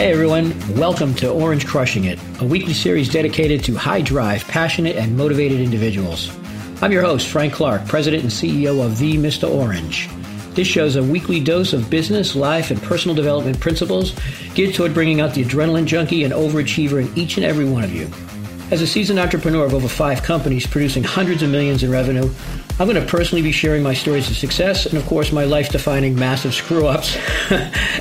Hey everyone, welcome to Orange Crushing It, a weekly series dedicated to high drive, passionate, and motivated individuals. I'm your host, Frank Clark, President and CEO of The Mr. Orange. This shows a weekly dose of business, life, and personal development principles geared toward bringing out the adrenaline junkie and overachiever in each and every one of you. As a seasoned entrepreneur of over five companies producing hundreds of millions in revenue, I'm going to personally be sharing my stories of success and, of course, my life defining massive screw ups,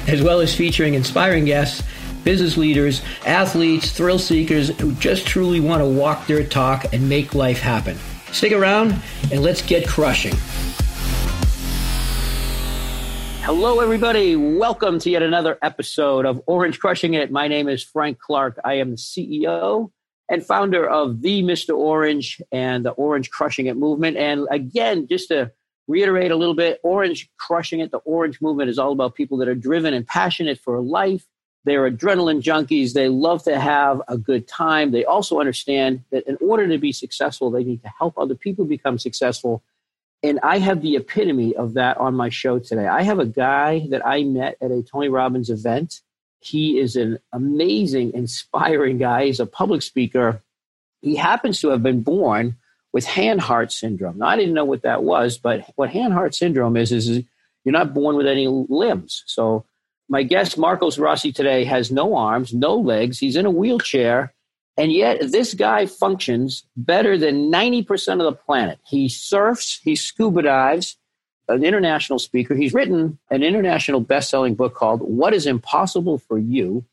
as well as featuring inspiring guests, business leaders, athletes, thrill seekers who just truly want to walk their talk and make life happen. Stick around and let's get crushing. Hello, everybody. Welcome to yet another episode of Orange Crushing It. My name is Frank Clark. I am the CEO and founder of the Mr. Orange and the Orange Crushing It movement. And again, just to reiterate a little bit, Orange Crushing It, the Orange movement is all about people that are driven and passionate for life. They're adrenaline junkies. They love to have a good time. They also understand that in order to be successful, they need to help other people become successful. And I have the epitome of that on my show today. I have a guy that I met at a Tony Robbins event he is an amazing, inspiring guy. He's a public speaker. He happens to have been born with Hanhart syndrome. Now, I didn't know what that was, but what Hanhart syndrome is, is you're not born with any limbs. So my guest, Marcos Rossi, today has no arms, no legs. He's in a wheelchair. And yet, this guy functions better than 90% of the planet. He surfs, he scuba dives, an international speaker. He's written an international best selling book called What is Impossible for You.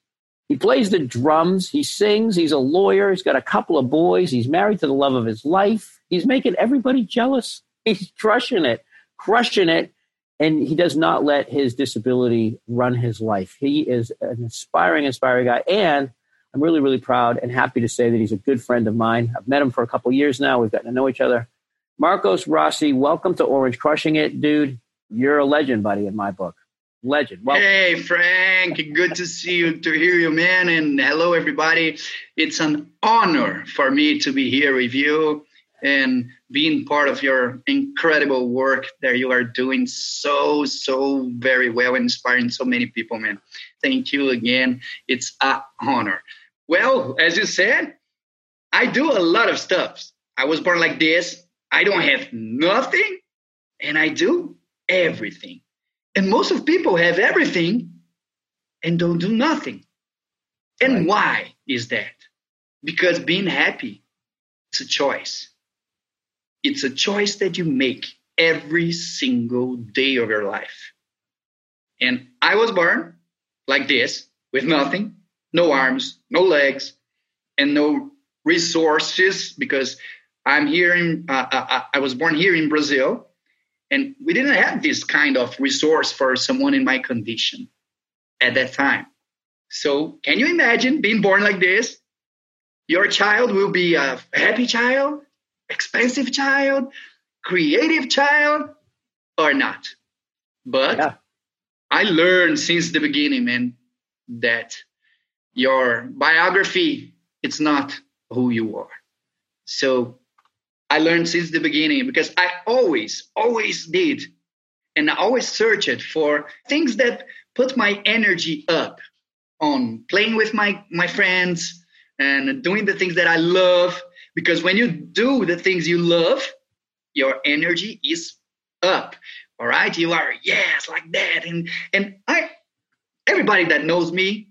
He plays the drums, he sings, he's a lawyer, he's got a couple of boys, he's married to the love of his life. He's making everybody jealous. He's crushing it, crushing it. And he does not let his disability run his life. He is an inspiring, inspiring guy. And I'm really, really proud and happy to say that he's a good friend of mine. I've met him for a couple years now. We've gotten to know each other. Marcos Rossi, welcome to Orange Crushing It, dude. You're a legend, buddy, in my book. Legend. Welcome. Hey, Frank. Good to see you, to hear you, man. And hello, everybody. It's an honor for me to be here with you and being part of your incredible work that you are doing so, so very well, inspiring so many people, man. Thank you again. It's an honor. Well, as you said, I do a lot of stuff. I was born like this. I don't have nothing and I do everything. And most of people have everything and don't do nothing. And right. why is that? Because being happy, it's a choice. It's a choice that you make every single day of your life. And I was born like this with nothing, no arms, no legs, and no resources because I'm here in, uh, uh, uh, I was born here in Brazil, and we didn't have this kind of resource for someone in my condition at that time. So, can you imagine being born like this? Your child will be a happy child, expensive child, creative child, or not. But yeah. I learned since the beginning, man, that your biography it's not who you are. So I learned since the beginning because I always, always did. And I always searched for things that put my energy up on playing with my, my friends and doing the things that I love. Because when you do the things you love, your energy is up. All right. You are, yes, like that. And and I everybody that knows me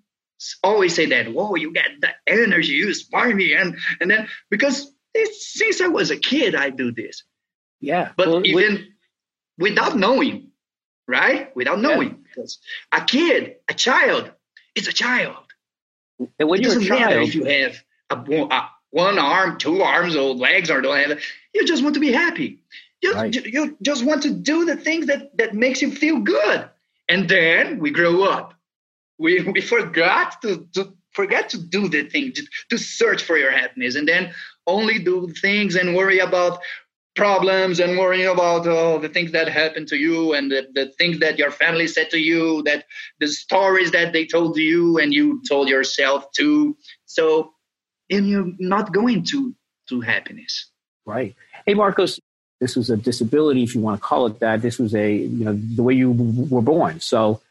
always say that, whoa, you got the energy, you inspire me. And and then because since I was a kid, I do this. Yeah. But well, even without knowing, right? Without knowing. Yeah. Because a kid, a child, is a child. And when it you're a child, if you have a, a, one arm, two arms, or legs, or don't have it. You just want to be happy. You, right. you just want to do the things that, that makes you feel good. And then we grow up. We, we forgot to, to forget to do the thing, to search for your happiness. And then only do things and worry about problems and worrying about all the things that happened to you and the, the things that your family said to you that the stories that they told you and you told yourself too so and you're not going to to happiness. Right. Hey marcos this was a disability if you want to call it that. This was a you know the way you were born. So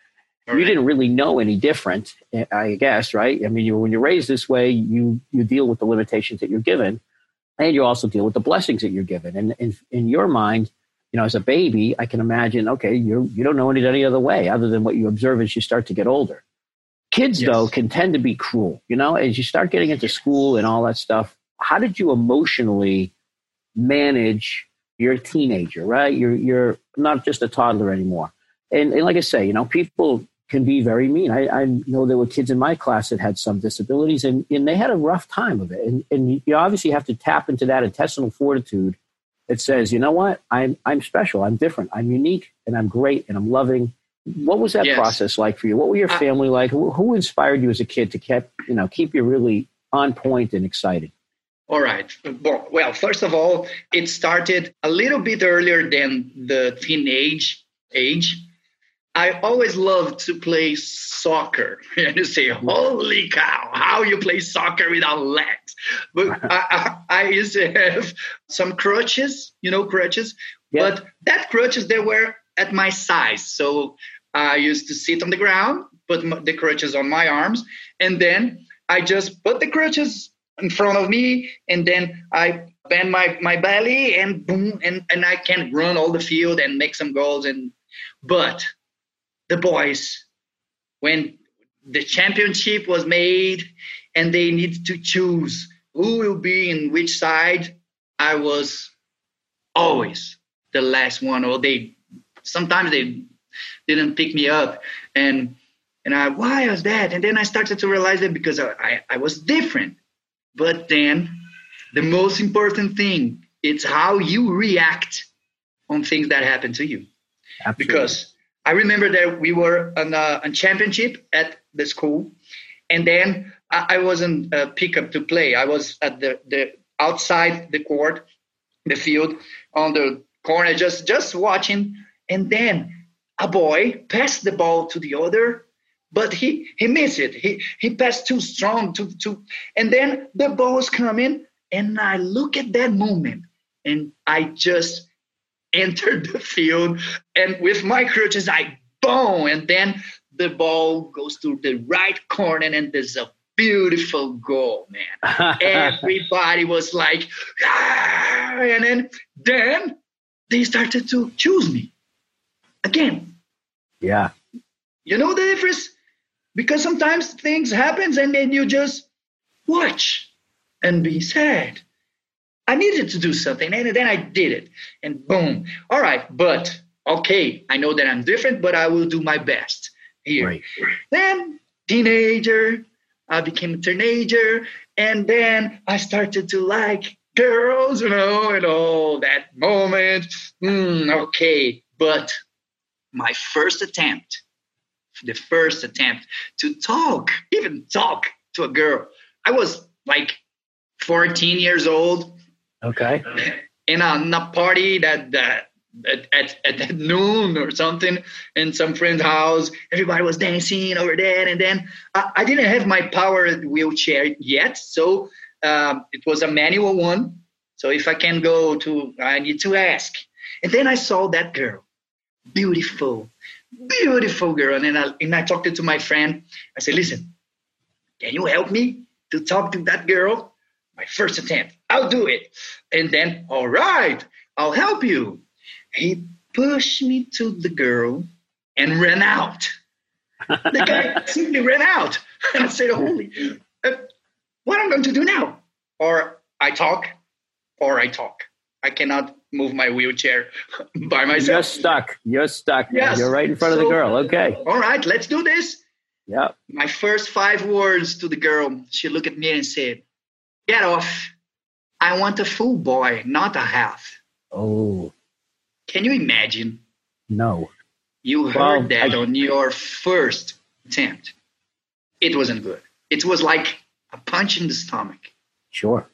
All you right. didn't really know any different, I guess, right? I mean, you, when you're raised this way, you you deal with the limitations that you're given, and you also deal with the blessings that you're given. And in, in your mind, you know, as a baby, I can imagine, okay, you you don't know it any other way other than what you observe as you start to get older. Kids, yes. though, can tend to be cruel. You know, as you start getting into school and all that stuff. How did you emotionally manage? You're a teenager, right? You're you're not just a toddler anymore. And, and like I say, you know, people can be very mean. I, I, know there were kids in my class that had some disabilities, and, and they had a rough time of it. And, and you obviously have to tap into that intestinal fortitude that says, you know what, I'm I'm special, I'm different, I'm unique, and I'm great, and I'm loving. What was that yes. process like for you? What were your family like? Who, who inspired you as a kid to keep you know keep you really on point and excited? All right. Well, first of all, it started a little bit earlier than the teenage age. I always loved to play soccer. And you say, holy cow, how you play soccer without legs. But I, I, I, used to have some crutches, you know, crutches. Yeah. But that crutches, they were at my size. So I used to sit on the ground, put the crutches on my arms, and then I just put the crutches in front of me, and then I bend my, my belly, and boom, and, and I can run all the field and make some goals. And But the boys when the championship was made and they needed to choose who will be in which side i was always the last one or they sometimes they didn't pick me up. And and i why was that? And then i started to realize that because i i, I was different. But then the most important thing it's how you react on things that happen to you. Absolutely. because I remember that we were on a, championship at the school, and then I, I wasn't uh, picked up to play. I was at the, the outside the court, the field, on the corner, just just watching. And then a boy passed the ball to the other, but he he missed it. He he passed too strong, too too. And then the ball was coming, and I look at that moment, and I just entered the field, and with my crutches, I boom, and then the ball goes to the right corner, and there's a beautiful goal, man. Everybody was like, ah! and then then they started to choose me again. Yeah. You know the difference? Because sometimes things happens and then you just watch and be sad. I needed to do something, and then I did it, and boom. All right, but okay, I know that I'm different, but I will do my best here. Right. Then teenager, I became a teenager, and then I started to like girls, you know, and all that moment. Mm, okay, but my first attempt, the first attempt to talk, even talk to a girl, I was like 14 years old Okay. In a, in a party that, that at, at, at, noon or something in some friend's house. Everybody was dancing over there. And then I, I didn't have my power wheelchair yet. So um, it was a manual one. So if I can go to, I need to ask. And then I saw that girl, beautiful, beautiful girl. And then I, and I talked to my friend. I said, listen, can you help me to talk to that girl? my first attempt. I'll do it. And then, all right, I'll help you. He pushed me to the girl and ran out. the guy simply ran out. And I said, holy, uh, what am I going to do now? Or I talk, or I talk. I cannot move my wheelchair by myself. You're stuck. You're stuck. Yes. You're right in front so, of the girl. Okay. All right, let's do this. Yeah. My first five words to the girl, she looked at me and said, Get off. I want a full boy, not a half. Oh. Can you imagine? No. You heard well, that I, on your first attempt. It wasn't good. It was like a punch in the stomach. Sure.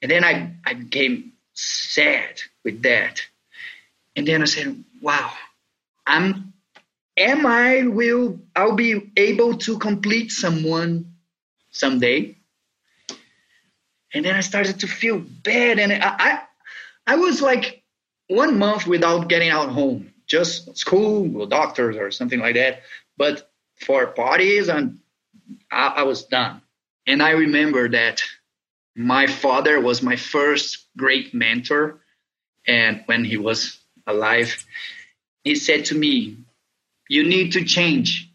And then I, I became sad with that. And then I said, wow, I'm am I will I'll be able to complete someone someday? And then I started to feel bad, and I, I, I was like one month without getting out home, just school or doctors or something like that. But for parties, and I, I was done. And I remember that my father was my first great mentor. And when he was alive, he said to me, You need to change.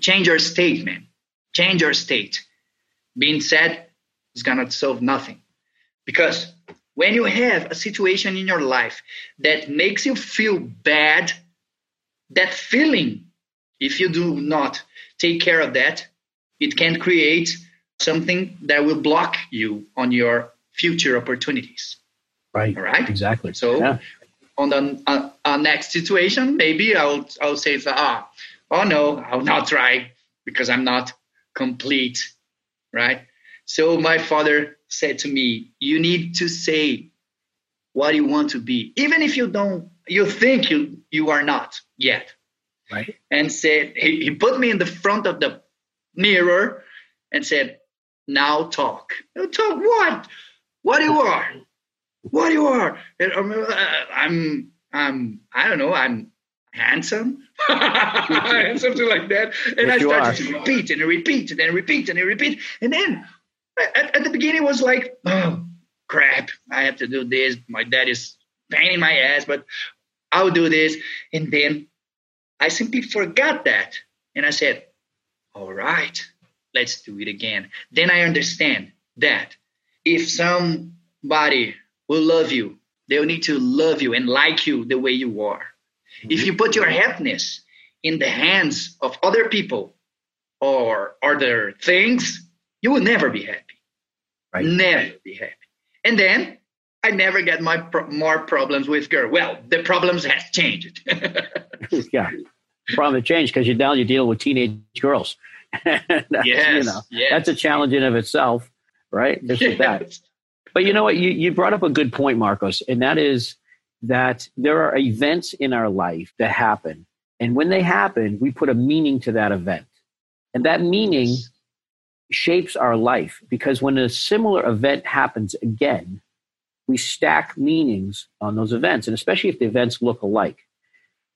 Change your state, man. Change your state. Being said is going to solve nothing. Because when you have a situation in your life that makes you feel bad, that feeling, if you do not take care of that, it can create something that will block you on your future opportunities. Right. All right. Exactly. So yeah. on the uh, uh, next situation, maybe I'll I'll say ah oh no I'll not try because I'm not complete, right? So my father said to me, "You need to say what you want to be, even if you don't, you think you you are not yet." Right. And said he, he put me in the front of the mirror and said, now talk. Now Talk what? What you are? What you are? Um, uh, I'm, I'm, I don't know. I'm handsome, something like that. And I started to repeat and repeat and repeat and repeat. And then at, at the beginning, was like, oh crap! I have to do this. My dad is paining my ass, but I'll do this. And then I simply forgot that, and I said, "All right." let's do it again. Then I understand that if somebody will love you, they'll need to love you and like you the way you are. If you put your happiness in the hands of other people or other things, you will never be happy. Right. Never be happy. And then I never get my pro- more problems with girl. Well, the problems has changed. yeah, problem has changed because you're now you deal with teenage girls. that's, yes, you know, yes. that's a challenge in of itself, right? Just yes. that. But you know what? You, you brought up a good point, Marcos, and that is that there are events in our life that happen. And when they happen, we put a meaning to that event. And that meaning shapes our life because when a similar event happens again, we stack meanings on those events, and especially if the events look alike.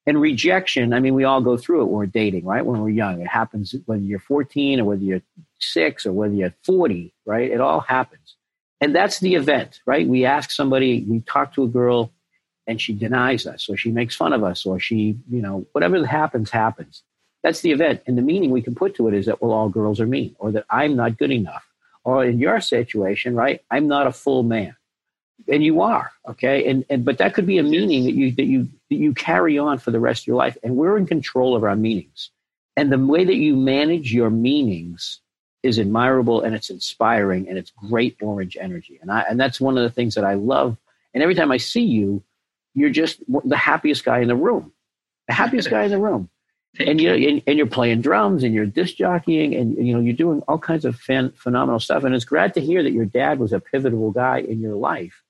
And rejection, I mean, we all go through it when we're dating, right? When we're young. It happens whether you're 14 or whether you're six or whether you're 40, right? It all happens. And that's the event, right? We ask somebody, we talk to a girl and she denies us or she makes fun of us or she, you know, whatever happens, happens. That's the event. And the meaning we can put to it is that, well, all girls are mean or that I'm not good enough. Or in your situation, right? I'm not a full man. And you are okay? And and but that could be a meaning that you that you that you carry on for the rest of your life. And we're in control of our meanings. And the way that you manage your meanings is admirable and it's inspiring and it's great orange energy. And i and that's one of the things that i love. And every time i see you you're just the happiest guy in the room. The happiest guy in the room and you and, and, you're playing drums and you're disc jockeying and you know you're doing all kinds of fan, phenomenal stuff and it's great to hear that your dad was a pivotal guy in your life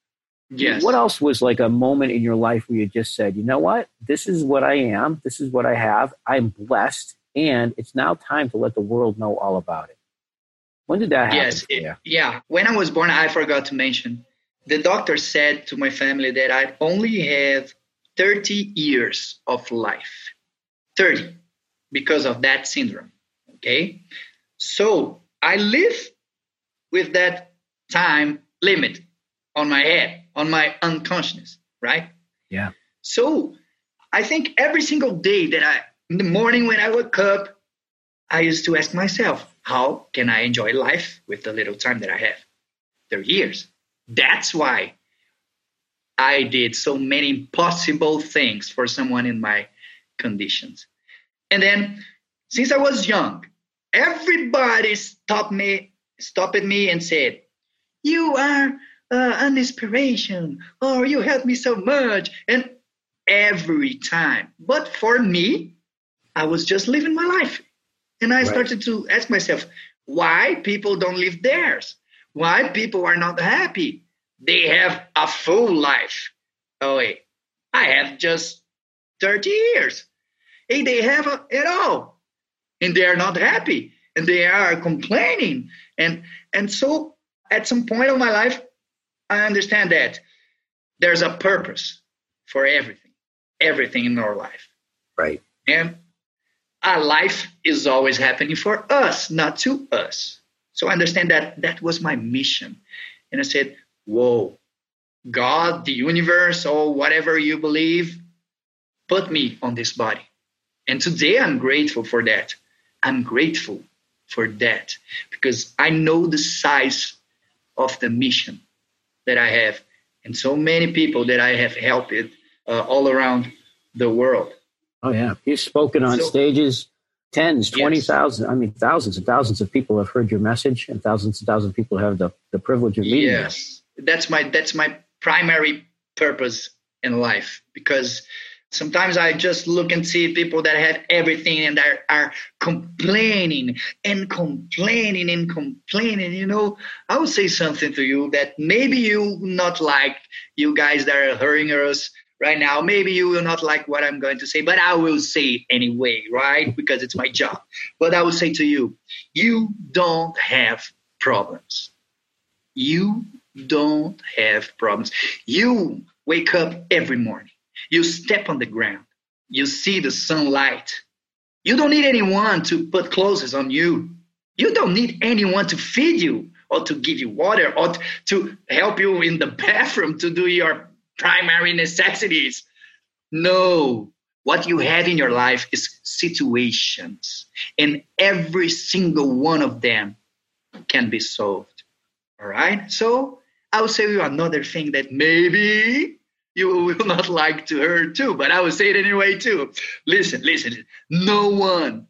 Yes. What else was like a moment in your life where you just said, you know what? This is what I am. This is what I have. I'm blessed. And it's now time to let the world know all about it. When did that happen? Yes. It, yeah. When I was born, I forgot to mention the doctor said to my family that I only have 30 years of life. 30 because of that syndrome. Okay. So I live with that time limit on my head on my unconsciousness, right? Yeah. So I think every single day that I, in the morning when I wake up, I used to ask myself, how can I enjoy life with the little time that I have? There years. That's why I did so many impossible things for someone in my conditions. And then since I was young, everybody stopped me, stopped me and said, You are uh, an inspiration, or you helped me so much. And every time. But for me, I was just living my life. And I right. started to ask myself, why people don't live theirs? Why people are not happy? They have a full life. Oh, wait, I have just 30 years. Hey, they have a, it all. And they are not happy. And they are complaining. And and so at some point of my life, I understand that there's a purpose for everything, everything in our life. Right. And our life is always happening for us, not to us. So I understand that that was my mission. And I said, Whoa, God, the universe, or whatever you believe, put me on this body. And today I'm grateful for that. I'm grateful for that because I know the size of the mission that I have and so many people that I have helped uh, all around the world. Oh yeah, you've spoken on so, stages, tens. Yes. I mean, thousands and thousands of people have heard your message, and thousands and thousands of people have the, the privilege of meeting yes. you. That's my that's my primary purpose in life because sometimes I just look and see people that have everything and are, are complaining and complaining and complaining. You know, I will say something to you that maybe you not like you guys that are hearing us right now. Maybe you will not like what I'm going to say, but I will say it anyway, right? Because it's my job. But I will say to you, you don't have problems. You don't have problems. You wake up every morning. You step on the ground. You see the sunlight. You don't need anyone to put clothes on you. You don't need anyone to feed you or to give you water or to help you in the bathroom to do your primary necessities. No, what you have in your life is situations, and every single one of them can be solved. All right. So I will say you another thing that maybe you will not like to hear too, but I will say it anyway too. Listen, listen. No one,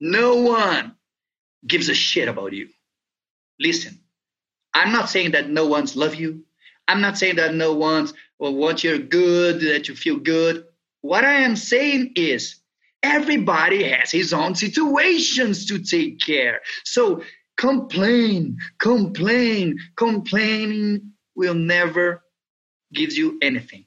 no one gives a shit about you. Listen, I'm not saying that no one's love you. I'm not saying that no one's well, want you good, that you feel good. What I am saying is everybody has his own situations to take care. So complain, complain, complaining will never give you anything,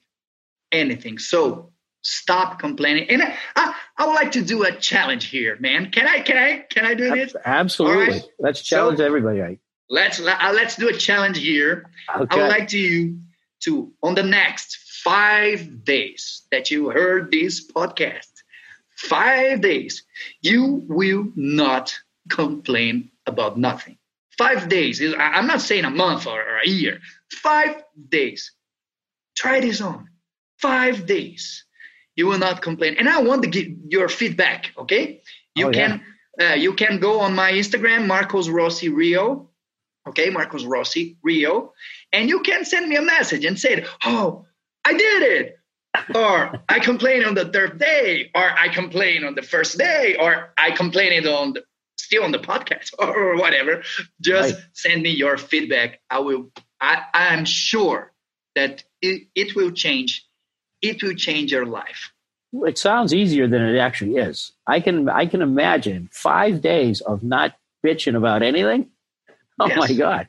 anything. So stop complaining. And I, I, I, would like to do a challenge here, man. Can I? Can I? Can I do this? Absolutely. Right. Let's challenge so, everybody. Right? Let's uh, let's do a challenge here. Okay. I would like to you to on the next five days that you heard this podcast, five days, you will not complain about nothing. Five days. I'm not saying a month or a year. Five days. Try this on. Five days. You will not complain. And I want to get your feedback. Okay. You oh, can yeah. uh, you can go on my Instagram, Marcos Rossi Rio, okay, Marcos Rossi, Rio, and you can send me a message and say, oh, I did it. or I complained on the third day, or I complained on the first day, or I complained on the, still on the podcast, or whatever. Just right. send me your feedback. I will. I I am sure that it, it will change. It will change your life. It sounds easier than it actually is. I can I can imagine five days of not bitching about anything Oh yes. my God.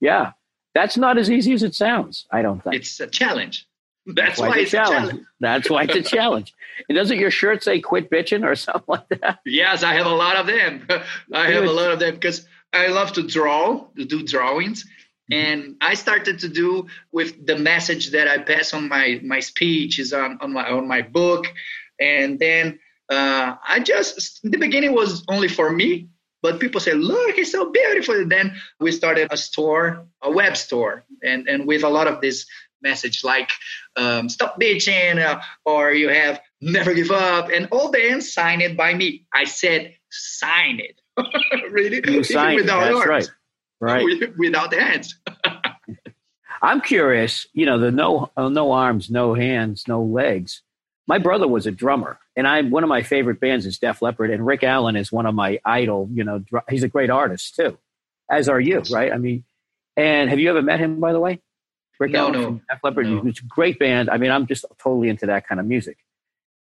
Yeah. That's not as easy as it sounds, I don't think. It's a challenge. That's, That's why, it's a challenge. challenge. That's why it's a challenge. And doesn't your shirt say quit bitching or something like that? Yes, I have a lot of them. I have a lot of them because I love to draw, to do drawings. Mm-hmm. And I started to do with the message that I pass on my my speeches on, on my on my book. And then uh, I just in the beginning was only for me but people say, look, it's so beautiful. then we started a store, a web store, and, and with a lot of this message like um, stop bitching uh, or you have never give up and all the signed it by me. I said sign it. really? You without it. That's right. Right. Without hands. I'm curious, you know, the no uh, no arms, no hands, no legs. My brother was a drummer and I'm one of my favorite bands is Def Leppard, and Rick Allen is one of my idol. You know, he's a great artist too, as are you, right? I mean, and have you ever met him, by the way? Rick no, Allen no, from Def Leppard. No. It's a great band. I mean, I'm just totally into that kind of music,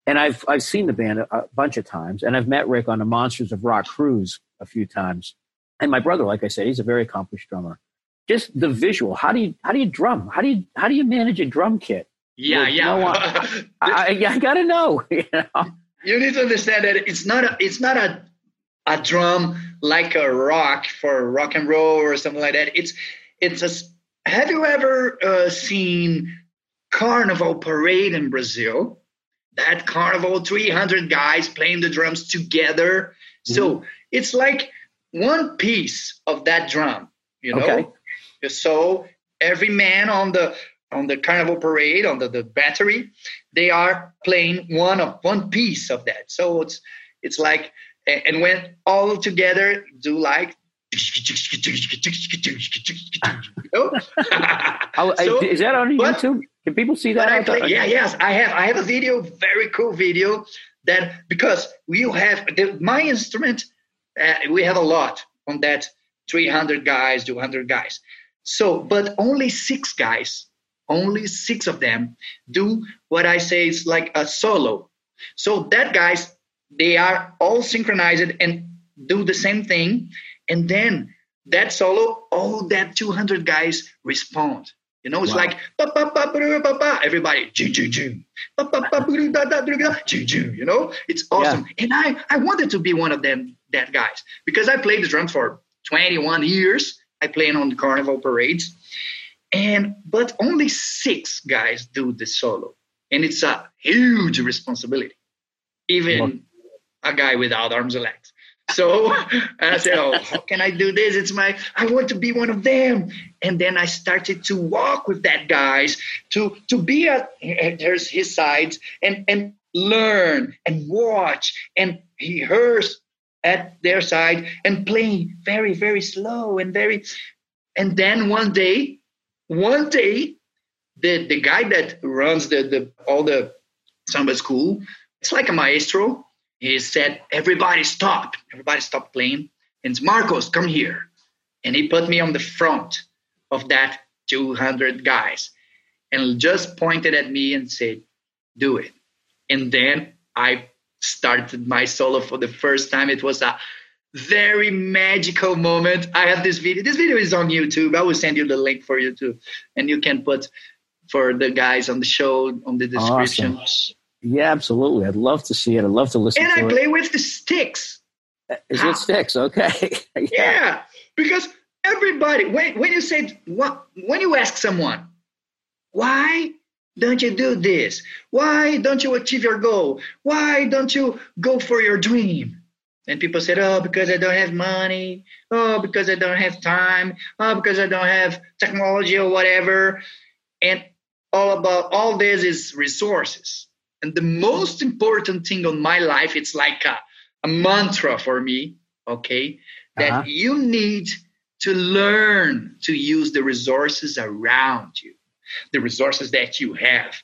and I've I've seen the band a, a bunch of times, and I've met Rick on the Monsters of Rock cruise a few times. And my brother, like I said, he's a very accomplished drummer. Just the visual. How do you how do you drum? How do you how do you manage a drum kit? Yeah, yeah. No I, I, gotta know. You, know? you need to understand that it's not a it's not a a drum like a rock for rock and roll or something like that. It's it's a. Have you ever uh, seen Carnival Parade in Brazil? that carnival 300 guys playing the drums together mm-hmm. so it's like one piece of that drum you know okay. so every man on the on the carnival parade on the, the battery they are playing one of one piece of that so it's it's like and when all together do like oh, so, is that on but, YouTube? Can people see that? Play, yeah, yes, I have. I have a video, very cool video that because you have the, my instrument, uh, we have a lot on that 300 guys, 200 guys. So, but only six guys, only six of them do what I say is like a solo. So that guys, they are all synchronized and do the same thing and then that solo, all that 200 guys respond. You know, it's wow. like everybody, you know, it's awesome. Yeah. And I, I wanted to be one of them, that guys, because I played the drums for 21 years. I played on the carnival parades, and but only six guys do the solo, and it's a huge responsibility. Even a guy without arms and legs. So I said, Oh, how can I do this? It's my, I want to be one of them. And then I started to walk with that guys to, to be at there's his sides and, and learn and watch and rehearse at their side and playing very, very slow and very, and then one day, one day, the, the guy that runs the, the all the samba school, it's like a maestro he said, Everybody stop. Everybody stop playing. And Marcos, come here. And he put me on the front of that 200 guys and just pointed at me and said, Do it. And then I started my solo for the first time. It was a very magical moment. I have this video. This video is on YouTube. I will send you the link for you too. And you can put for the guys on the show on the description. Awesome. Yeah, absolutely. I'd love to see it. I'd love to listen and to I play with the sticks. Is How? it sticks? Okay. yeah. yeah. because everybody when when you say what when you ask someone, why don't you do this? Why don't you achieve your goal? Why don't you go for your dream? And people said, oh, because I don't have money. Oh, because I don't have time. Oh, because I don't have technology or whatever. And all about all this is resources. And the most important thing on my life, it's like a, a mantra for me, okay? That uh-huh. you need to learn to use the resources around you, the resources that you have.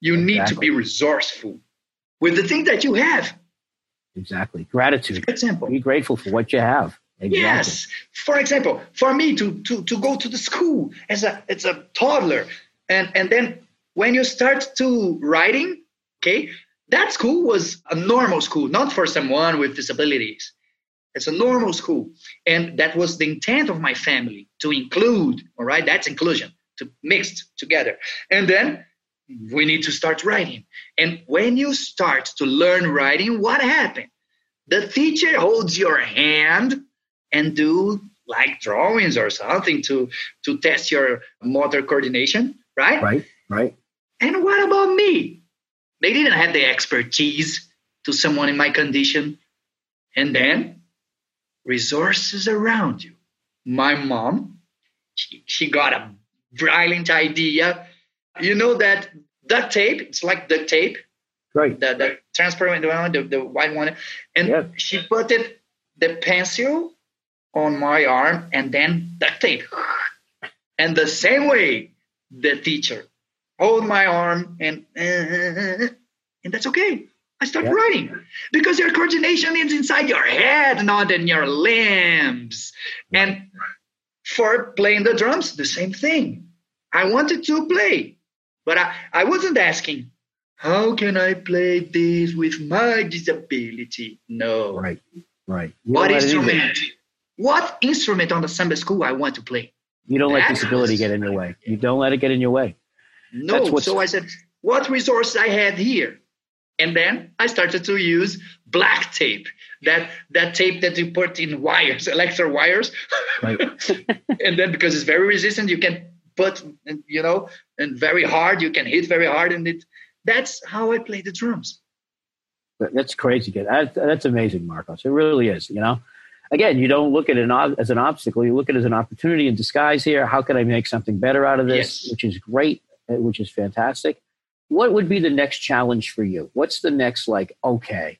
You exactly. need to be resourceful with the thing that you have. Exactly. Gratitude. For example. Be grateful for what you have. Exactly. Yes. For example, for me to, to, to go to the school as a as a toddler and, and then when you start to writing, Okay, that school was a normal school, not for someone with disabilities. It's a normal school. And that was the intent of my family to include, all right? That's inclusion, to mixed together. And then we need to start writing. And when you start to learn writing, what happened? The teacher holds your hand and do like drawings or something to to test your motor coordination, right? Right, right. And what about me? They didn't have the expertise to someone in my condition. And then resources around you. My mom, she, she got a brilliant idea. You know that duct tape, it's like duct tape. Right. The, the transparent one, the, the white one. And yeah. she put it, the pencil on my arm and then duct tape. And the same way the teacher hold my arm and uh, and that's okay. I start yeah. writing because your coordination is inside your head, not in your limbs. And for playing the drums, the same thing. I wanted to play, but I, I wasn't asking, how can I play this with my disability? No. Right, right. What instrument? What instrument on the Samba school I want to play? You don't let disability get in your way. You don't let it get in your way. No. So I said, what resource I had here? And then I started to use black tape, that that tape that you put in wires, electro wires. Right. and then because it's very resistant, you can put, you know, and very hard, you can hit very hard, and it that's how I play the drums. That's crazy. That, that's amazing, Marcos. It really is. You know, again, you don't look at it as an obstacle. You look at it as an opportunity in disguise. Here, how can I make something better out of this? Yes. Which is great. Uh, which is fantastic. What would be the next challenge for you? What's the next like? Okay,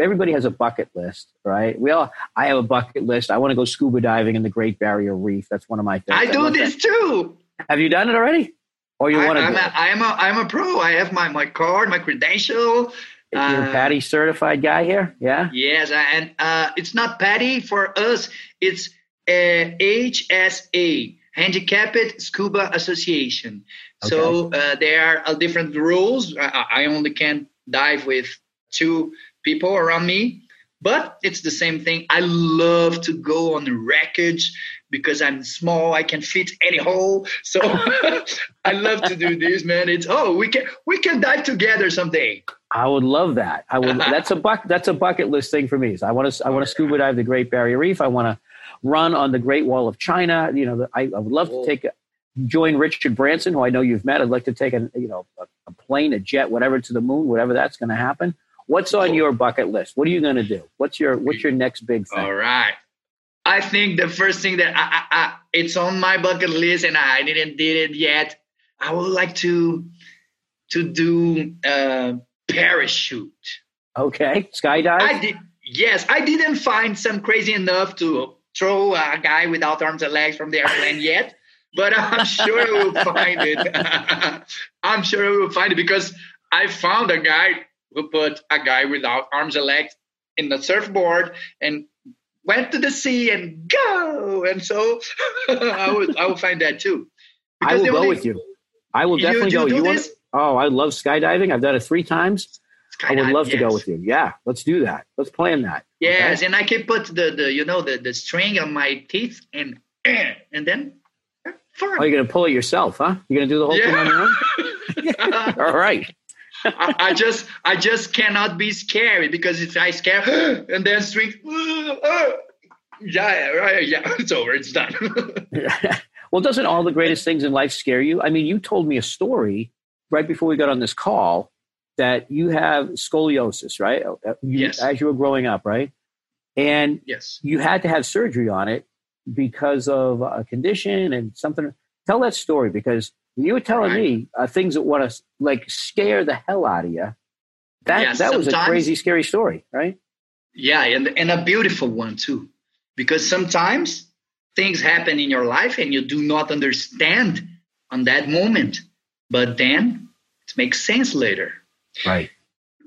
everybody has a bucket list, right? We all. I have a bucket list. I want to go scuba diving in the Great Barrier Reef. That's one of my things. I do this that. too. Have you done it already? Or you want to? I'm a, I'm a I'm a pro. I have my my card, my credential. You're uh, a PADI certified guy here, yeah? Yes, and uh, it's not PADI for us. It's uh, HSA, Handicapped Scuba Association. Okay. So uh, there are different rules. I, I only can dive with two people around me, but it's the same thing. I love to go on the wreckage because I'm small. I can fit any hole. So I love to do this, man. It's oh, we can we can dive together someday. I would love that. I would. that's a buck. That's a bucket list thing for me. So I want to. I want to scuba dive the Great Barrier Reef. I want to run on the Great Wall of China. You know, I, I would love to take join Richard Branson, who I know you've met. I'd like to take a you know a, a plane, a jet, whatever to the moon, whatever that's going to happen. What's on your bucket list? What are you going to do? What's your What's your next big thing? All right. I think the first thing that I, I, I, it's on my bucket list and I didn't did it yet. I would like to to do a parachute. Okay, skydive. I did. Yes, I didn't find some crazy enough to throw a guy without arms and legs from the airplane yet, but I'm sure I will find it. I'm sure I will find it because I found a guy who put a guy without arms and legs in the surfboard and went to the sea and go. And so I would I will find that too. Because I will go only, with you. I will definitely you, you go. You want? Oh, I love skydiving. I've done it three times. I would love yes. to go with you. Yeah, let's do that. Let's plan that. Yes, okay? and I can put the, the you know the, the string on my teeth and and then. Fun. Oh, you're gonna pull it yourself, huh? You're gonna do the whole yeah. thing on your own. All right. I, I, just I just cannot be scared because if I scare and then string yeah right yeah it's over it's done. Well doesn't all the greatest things in life scare you? I mean you told me a story right before we got on this call that you have scoliosis right? Uh, you, yes. as you were growing up right? And yes. you had to have surgery on it because of a condition and something. Tell that story because you were telling right. me uh, things that want to like scare the hell out of you. That yeah, that was a crazy, scary story, right? Yeah, and and a beautiful one too, because sometimes things happen in your life and you do not understand on that moment, but then it makes sense later. Right.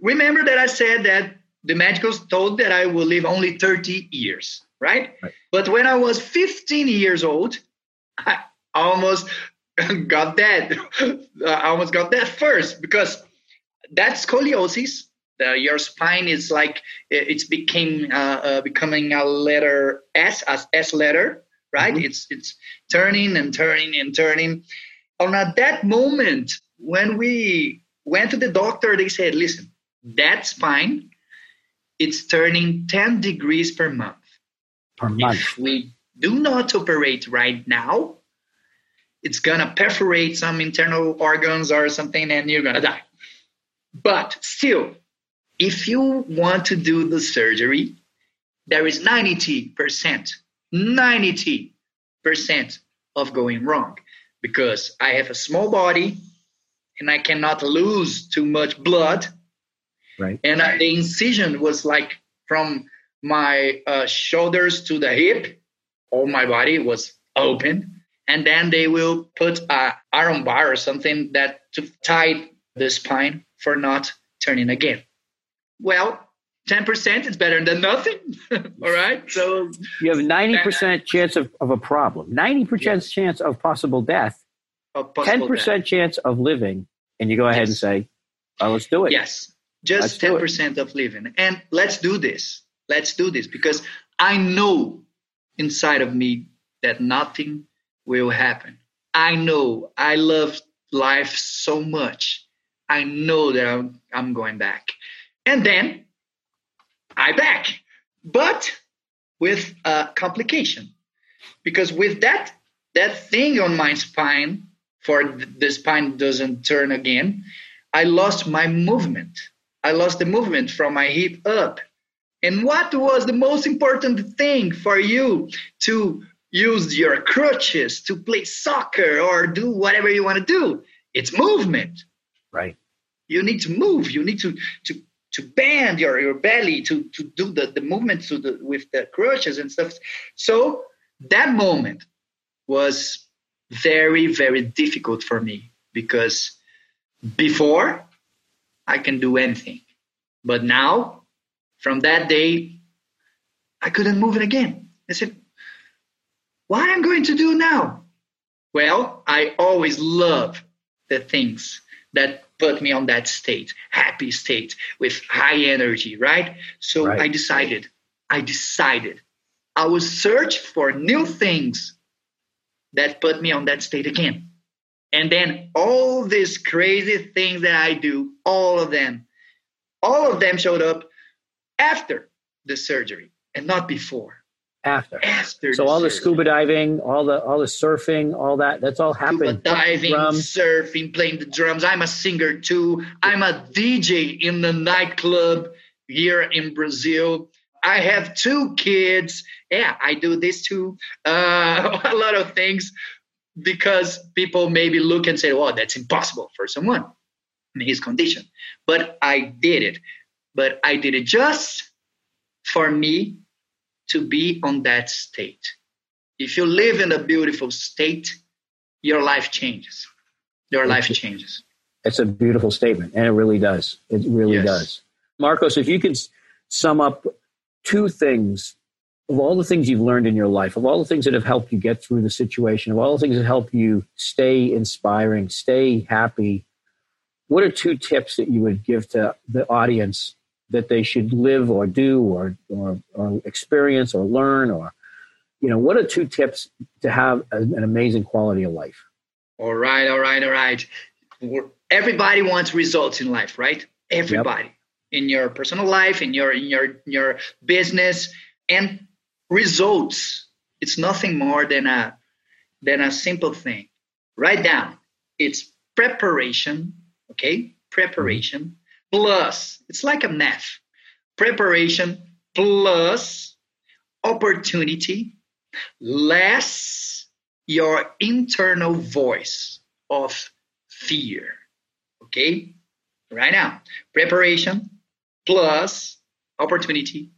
Remember that I said that the medicals told that I will live only 30 years, right? right. But when I was 15 years old, I almost got that. I almost got that first because that scoliosis. Uh, your spine is like it's became uh, uh, becoming a letter S, as S letter, right? Mm-hmm. It's it's turning and turning and turning. On at that moment, when we went to the doctor, they said, "Listen, that spine, it's turning ten degrees per month. Per month. If we do not operate right now, it's gonna perforate some internal organs or something and you're gonna die. But still, if you want to do the surgery, there is 90%, 90% of going wrong because I have a small body and I cannot lose too much blood. Right. And I, the incision was like from my uh, shoulders to the hip, all my body was open and then they will put a iron bar or something that to tie the spine for not turning again. Well, 10% is better than nothing. All right. So you have 90% chance of, of a problem, 90% yes. chance of possible death, of possible 10% death. chance of living. And you go ahead yes. and say, oh, let's do it. Yes. Just let's 10% of living. And let's do this. Let's do this because I know inside of me that nothing will happen. I know I love life so much. I know that I'm, I'm going back. And then I back, but with a complication. Because with that, that thing on my spine, for the spine doesn't turn again, I lost my movement. I lost the movement from my hip up. And what was the most important thing for you to use your crutches to play soccer or do whatever you want to do? It's movement. Right. You need to move. You need to to to bend your, your belly to to do the, the movements to the, with the crutches and stuff. So that moment was very, very difficult for me because before I can do anything. But now, from that day, I couldn't move it again. I said, what I'm I going to do now? Well, I always love the things that put me on that state, happy state with high energy, right? So right. I decided, I decided I will search for new things that put me on that state again. And then all these crazy things that I do, all of them, all of them showed up after the surgery and not before. After. After. So all the scuba diving, all the all the surfing, all that, that's all happened. Scuba diving, surfing, playing the drums. I'm a singer too. I'm a DJ in the nightclub here in Brazil. I have two kids. Yeah, I do this too. Uh, a lot of things because people maybe look and say, well, that's impossible for someone in his condition. But I did it. But I did it just for me to be on that state. If you live in a beautiful state, your life changes. Your life changes. It's a beautiful statement, and it really does. It really yes. does. Marcos, if you could sum up two things of all the things you've learned in your life, of all the things that have helped you get through the situation, of all the things that help you stay inspiring, stay happy, what are two tips that you would give to the audience that they should live or do or, or, or experience or learn or you know what are two tips to have an amazing quality of life? All right all right all right. Everybody wants results in life right? Everybody. Yep. in your personal life in your in your in your business. And results it's nothing more than a than a simple thing. Write down. It's preparation okay? Preparation mm-hmm. Plus it's like a math preparation plus opportunity less your internal voice of fear okay right now preparation plus opportunity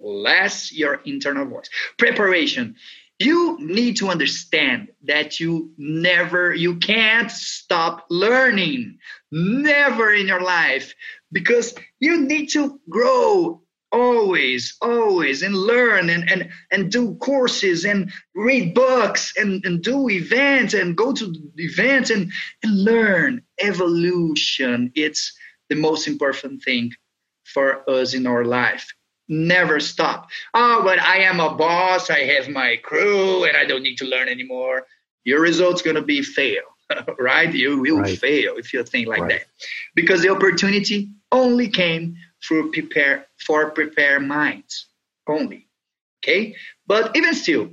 less your internal voice. Preparation. You need to understand that you never, you can't stop learning. Never in your life. Because you need to grow always always and learn and and and do courses and read books and and do events and go to events and and learn. Evolution it's the most important thing for us in our life never stop. Oh, but I am a boss. I have my crew, and I don't need to learn anymore. Your result's going to be fail, right? You will right. fail if you think like right. that, because the opportunity only came through prepare for prepare minds only. Okay, but even still,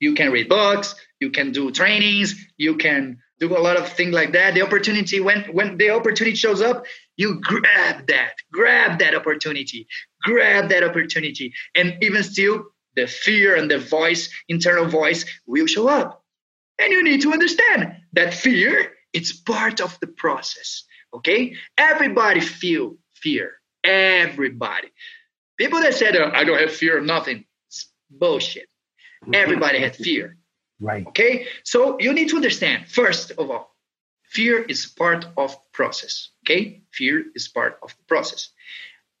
you can read books, you can do trainings, you can do a lot of things like that. The opportunity when when the opportunity shows up, you grab that, grab that opportunity, grab that opportunity, and even still, the fear and the voice, internal voice, will show up, and you need to understand that fear it's part of the process. Okay, everybody feel fear. Everybody. People that said oh, I don't have fear of nothing, it's bullshit. Everybody had fear. Right. Okay. So you need to understand, first of all, fear is part of process. Okay. Fear is part of the process.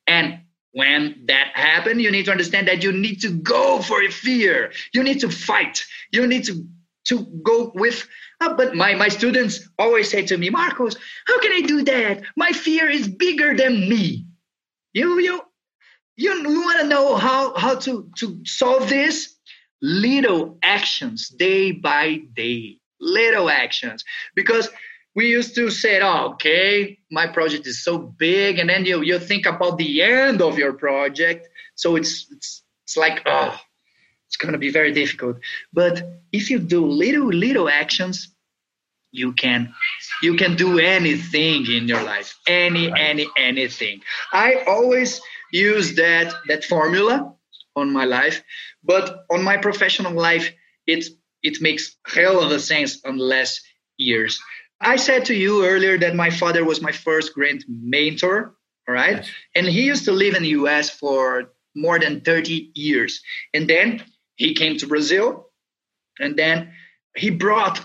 And when that happens, you need to understand that you need to go for your fear. You need to fight. You need to to go with uh, but my, my students always say to me marcos how can i do that my fear is bigger than me you you you, you want to know how how to to solve this little actions day by day, little actions. Because we used to say, oh, okay, my project is so big, and then you you think about the end of your project. So it's it's it's like, oh, it's gonna be very difficult. But if you do little little actions, you can you can do anything in your life. Any, right. any, anything. I always use that that formula on my life, but on my professional life, it's it makes hell of a sense on less years. I said to you earlier that my father was my first great mentor, all right? Yes. And he used to live in the US for more than 30 years. And then he came to Brazil, and then he brought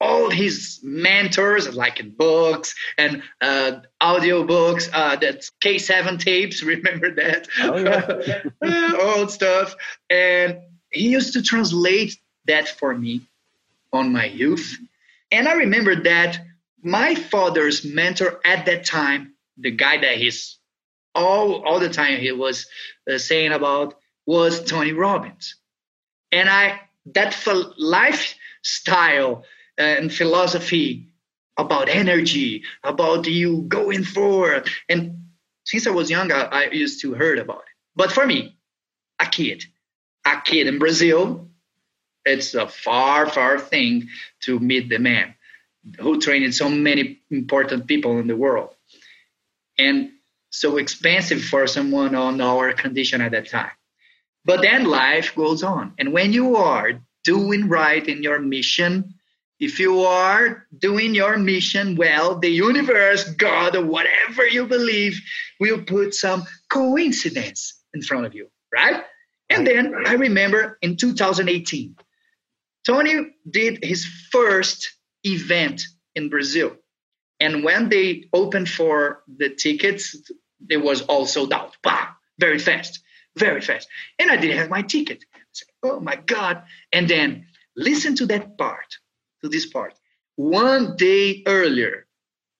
all his mentors, like in books and uh, audio books, uh, that's K7 tapes, remember that? Oh, yeah. Old stuff. And he used to translate that for me on my youth. And I remember that my father's mentor at that time, the guy that he's all all the time he was uh, saying about was Tony Robbins. And I that lifestyle and philosophy about energy, about you going forward. And since I was young, I, I used to heard about it. But for me, a kid, a kid in Brazil, it's a far, far thing to meet the man who trained so many important people in the world. And so expensive for someone on our condition at that time. But then life goes on. And when you are doing right in your mission, if you are doing your mission well, the universe, God, or whatever you believe, will put some coincidence in front of you, right? And then I remember in 2018, Tony did his first event in Brazil. And when they opened for the tickets, it was all sold out. Bah, very fast, very fast. And I didn't have my ticket. Said, oh my God. And then listen to that part to this part. One day earlier,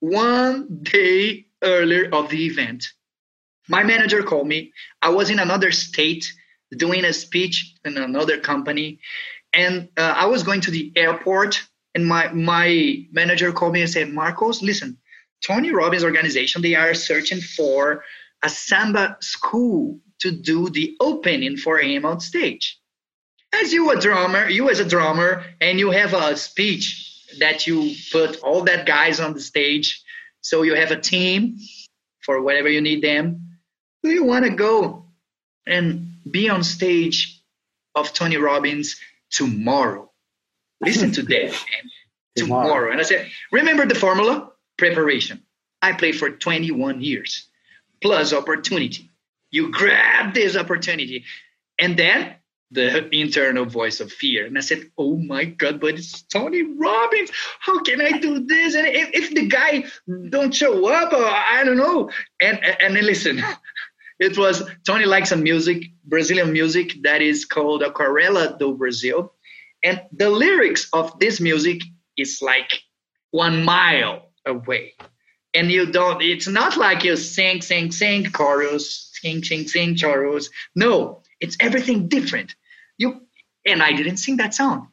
one day earlier of the event, my manager called me. I was in another state doing a speech in another company, and uh, I was going to the airport. And my my manager called me and said, "Marcos, listen, Tony Robbins' organization they are searching for a samba school to do the opening for him on stage." as you a drummer, you as a drummer, and you have a speech that you put all that guys on the stage, so you have a team for whatever you need them. Do you want to go and be on stage of Tony Robbins tomorrow? Listen to that, tomorrow. tomorrow. And I said, remember the formula? Preparation. I played for 21 years, plus opportunity. You grab this opportunity, and then the internal voice of fear. And I said, Oh my God, but it's Tony Robbins. How can I do this? And if, if the guy don't show up, or I don't know. And, and then listen, it was Tony likes some music, Brazilian music that is called Aquarela do Brasil. And the lyrics of this music is like one mile away. And you don't, it's not like you sing, sing, sing chorus, sing, sing, sing chorus. No, it's everything different. You and I didn't sing that song.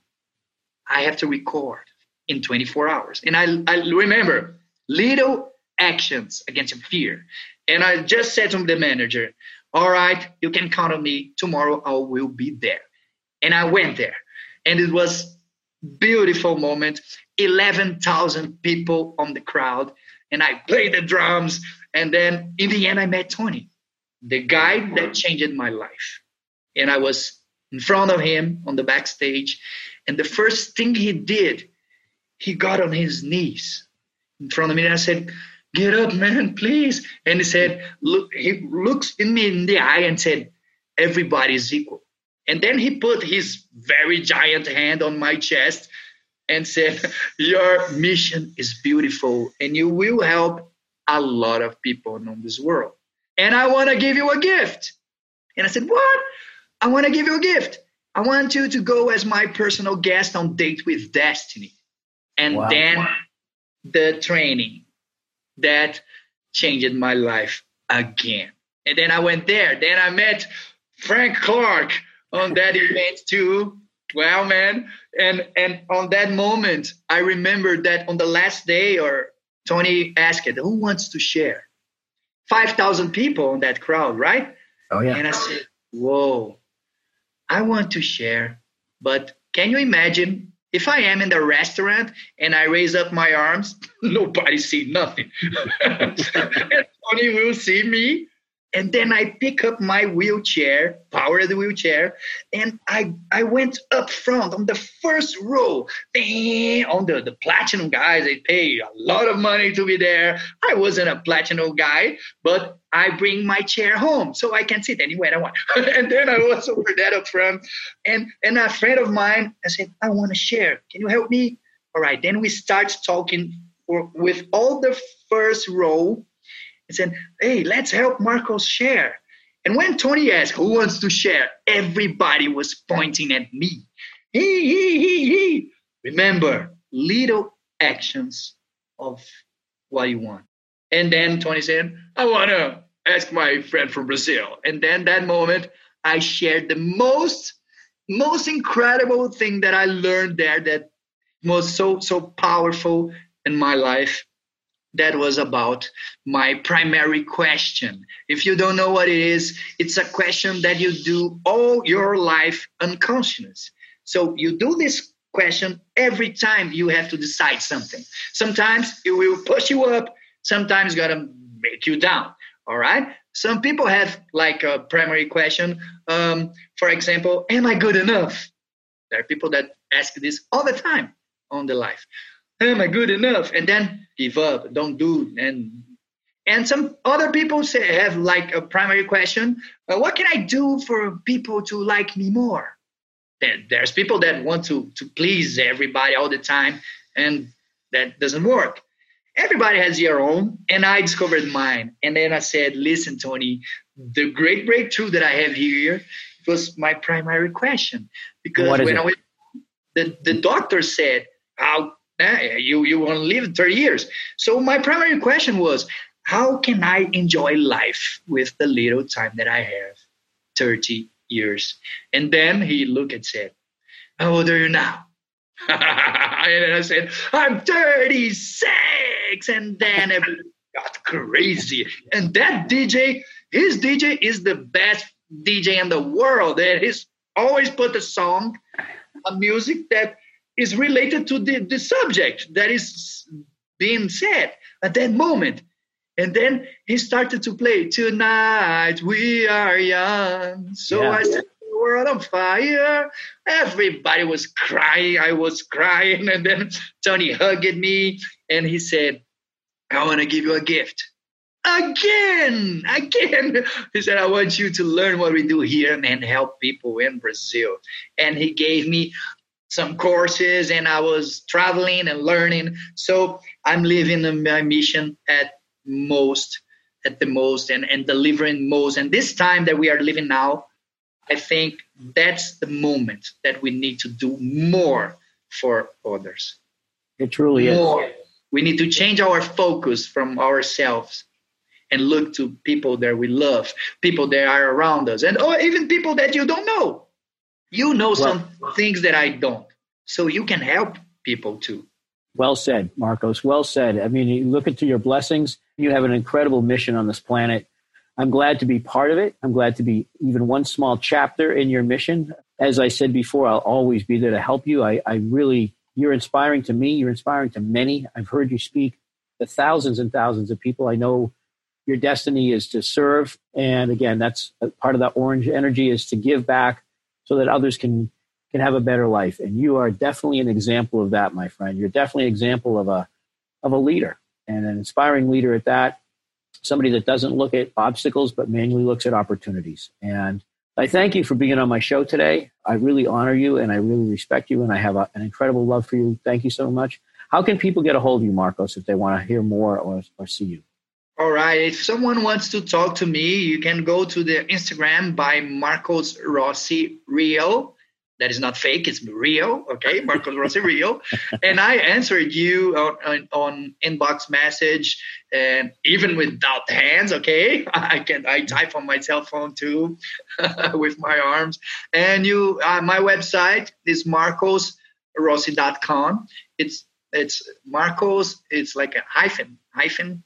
I have to record in 24 hours. And I, I remember little actions against fear. And I just said to the manager, All right, you can count on me. Tomorrow I will be there. And I went there. And it was beautiful moment. 11,000 people on the crowd. And I played the drums. And then in the end, I met Tony, the guy that changed my life. And I was in front of him on the backstage. And the first thing he did, he got on his knees in front of me. And I said, Get up, man, please. And he said, Look, he looks in me in the eye and said, Everybody is equal. And then he put his very giant hand on my chest and said, Your mission is beautiful and you will help a lot of people in this world. And I want to give you a gift. And I said, What? I want to give you a gift. I want you to go as my personal guest on Date with Destiny. And wow. then the training that changed my life again. And then I went there. Then I met Frank Clark on that event too. Wow, man. And and on that moment, I remember that on the last day, or Tony asked, "Who wants to share?" Five thousand people in that crowd, right? Oh yeah. And I said, "Whoa, I want to share, but can you imagine if I am in the restaurant and I raise up my arms, nobody see nothing. Tony will see me and then I pick up my wheelchair, power the wheelchair, and I I went up front on the first row. On the, the platinum guys, they pay a lot of money to be there. I wasn't a platinum guy, but I bring my chair home so I can sit anywhere I want. and then I was over there up front, and and a friend of mine, I said, I want to share. Can you help me? All right. Then we start talking for, with all the first row and said, Hey, let's help Marcos share. And when Tony asked who wants to share, everybody was pointing at me. He, he, he, he. Remember, little actions of what you want. And then Tony said, I want to ask my friend from Brazil. And then that moment, I shared the most, most incredible thing that I learned there that was so, so powerful in my life that was about my primary question. If you don't know what it is, it's a question that you do all your life unconscious. So you do this question every time you have to decide something. Sometimes it will push you up, sometimes gonna make you down. All right. Some people have like a primary question. Um, for example, am I good enough? There are people that ask this all the time on the life. Am I good enough? And then give up, don't do, and and some other people say have like a primary question: uh, What can I do for people to like me more? There, there's people that want to to please everybody all the time, and that doesn't work. Everybody has their own, and I discovered mine. And then I said, "Listen, Tony, the great breakthrough that I have here was my primary question because when it? I went, the the doctor said, "How you you want to live 30 years. So my primary question was, how can I enjoy life with the little time that I have? 30 years. And then he looked and said, How old are you now? and I said, I'm 36. And then it got crazy. And that DJ, his DJ is the best DJ in the world. And he's always put a song, a music that is related to the, the subject that is being said at that moment. And then he started to play, Tonight we are young. So yeah. I set the world on fire. Everybody was crying. I was crying. And then Tony hugged me and he said, I want to give you a gift. Again, again. He said, I want you to learn what we do here and help people in Brazil. And he gave me some courses and I was traveling and learning. So I'm living my mission at most, at the most, and, and delivering most. And this time that we are living now, I think that's the moment that we need to do more for others. It truly more. is. We need to change our focus from ourselves and look to people that we love, people that are around us, and or even people that you don't know. You know well, some things that I don't. So you can help people too. Well said, Marcos. Well said. I mean, you look into your blessings. You have an incredible mission on this planet. I'm glad to be part of it. I'm glad to be even one small chapter in your mission. As I said before, I'll always be there to help you. I, I really, you're inspiring to me. You're inspiring to many. I've heard you speak to thousands and thousands of people. I know your destiny is to serve. And again, that's part of that orange energy is to give back so that others can can have a better life. And you are definitely an example of that, my friend. You're definitely an example of a of a leader and an inspiring leader at that. Somebody that doesn't look at obstacles but mainly looks at opportunities. And I thank you for being on my show today. I really honor you and I really respect you and I have a, an incredible love for you. Thank you so much. How can people get a hold of you, Marcos, if they want to hear more or, or see you? All right. If someone wants to talk to me, you can go to the Instagram by Marcos Rossi Real that is not fake it's real okay? Marcos rossi real. And i answered you on, on, on, inbox message and even without hands okay? I can i type on my cell phone too with my arms. And you uh, my website is marcosrossi.com it's it's marcos it's like a hyphen hyphen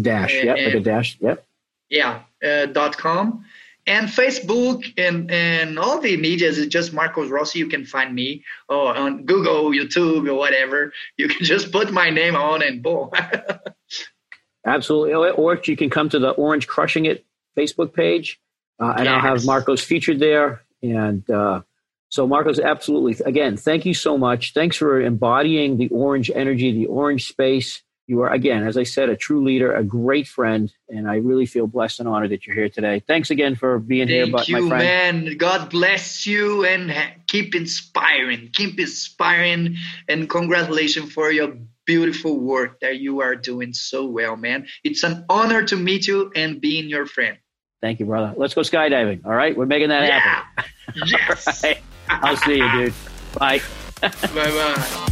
dash yeah like a dash yep yeah uh, dot com and Facebook and and all the medias is just Marcos Rossi. You can find me or on Google, YouTube, or whatever. You can just put my name on and boom. Absolutely, or you can come to the Orange Crushing It Facebook page, uh, and yes. I'll have Marcos featured there. And uh, so, Marcos, absolutely. Again, thank you so much. Thanks for embodying the orange energy, the orange space. You are, again, as I said, a true leader, a great friend, and I really feel blessed and honored that you're here today. Thanks again for being Thank here, but you, my friend. man. God bless you and keep inspiring, keep inspiring, and congratulations for your beautiful work that you are doing so well, man. It's an honor to meet you and being your friend. Thank you, brother. Let's go skydiving. All right, we're making that yeah. happen. Yes. right. I'll see you, dude. Bye. bye bye.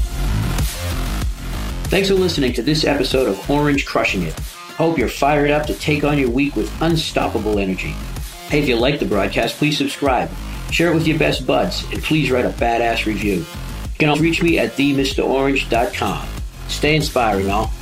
Thanks for listening to this episode of Orange Crushing It. Hope you're fired up to take on your week with unstoppable energy. Hey, if you like the broadcast, please subscribe, share it with your best buds, and please write a badass review. You can reach me at themrorange.com. Stay inspiring, all.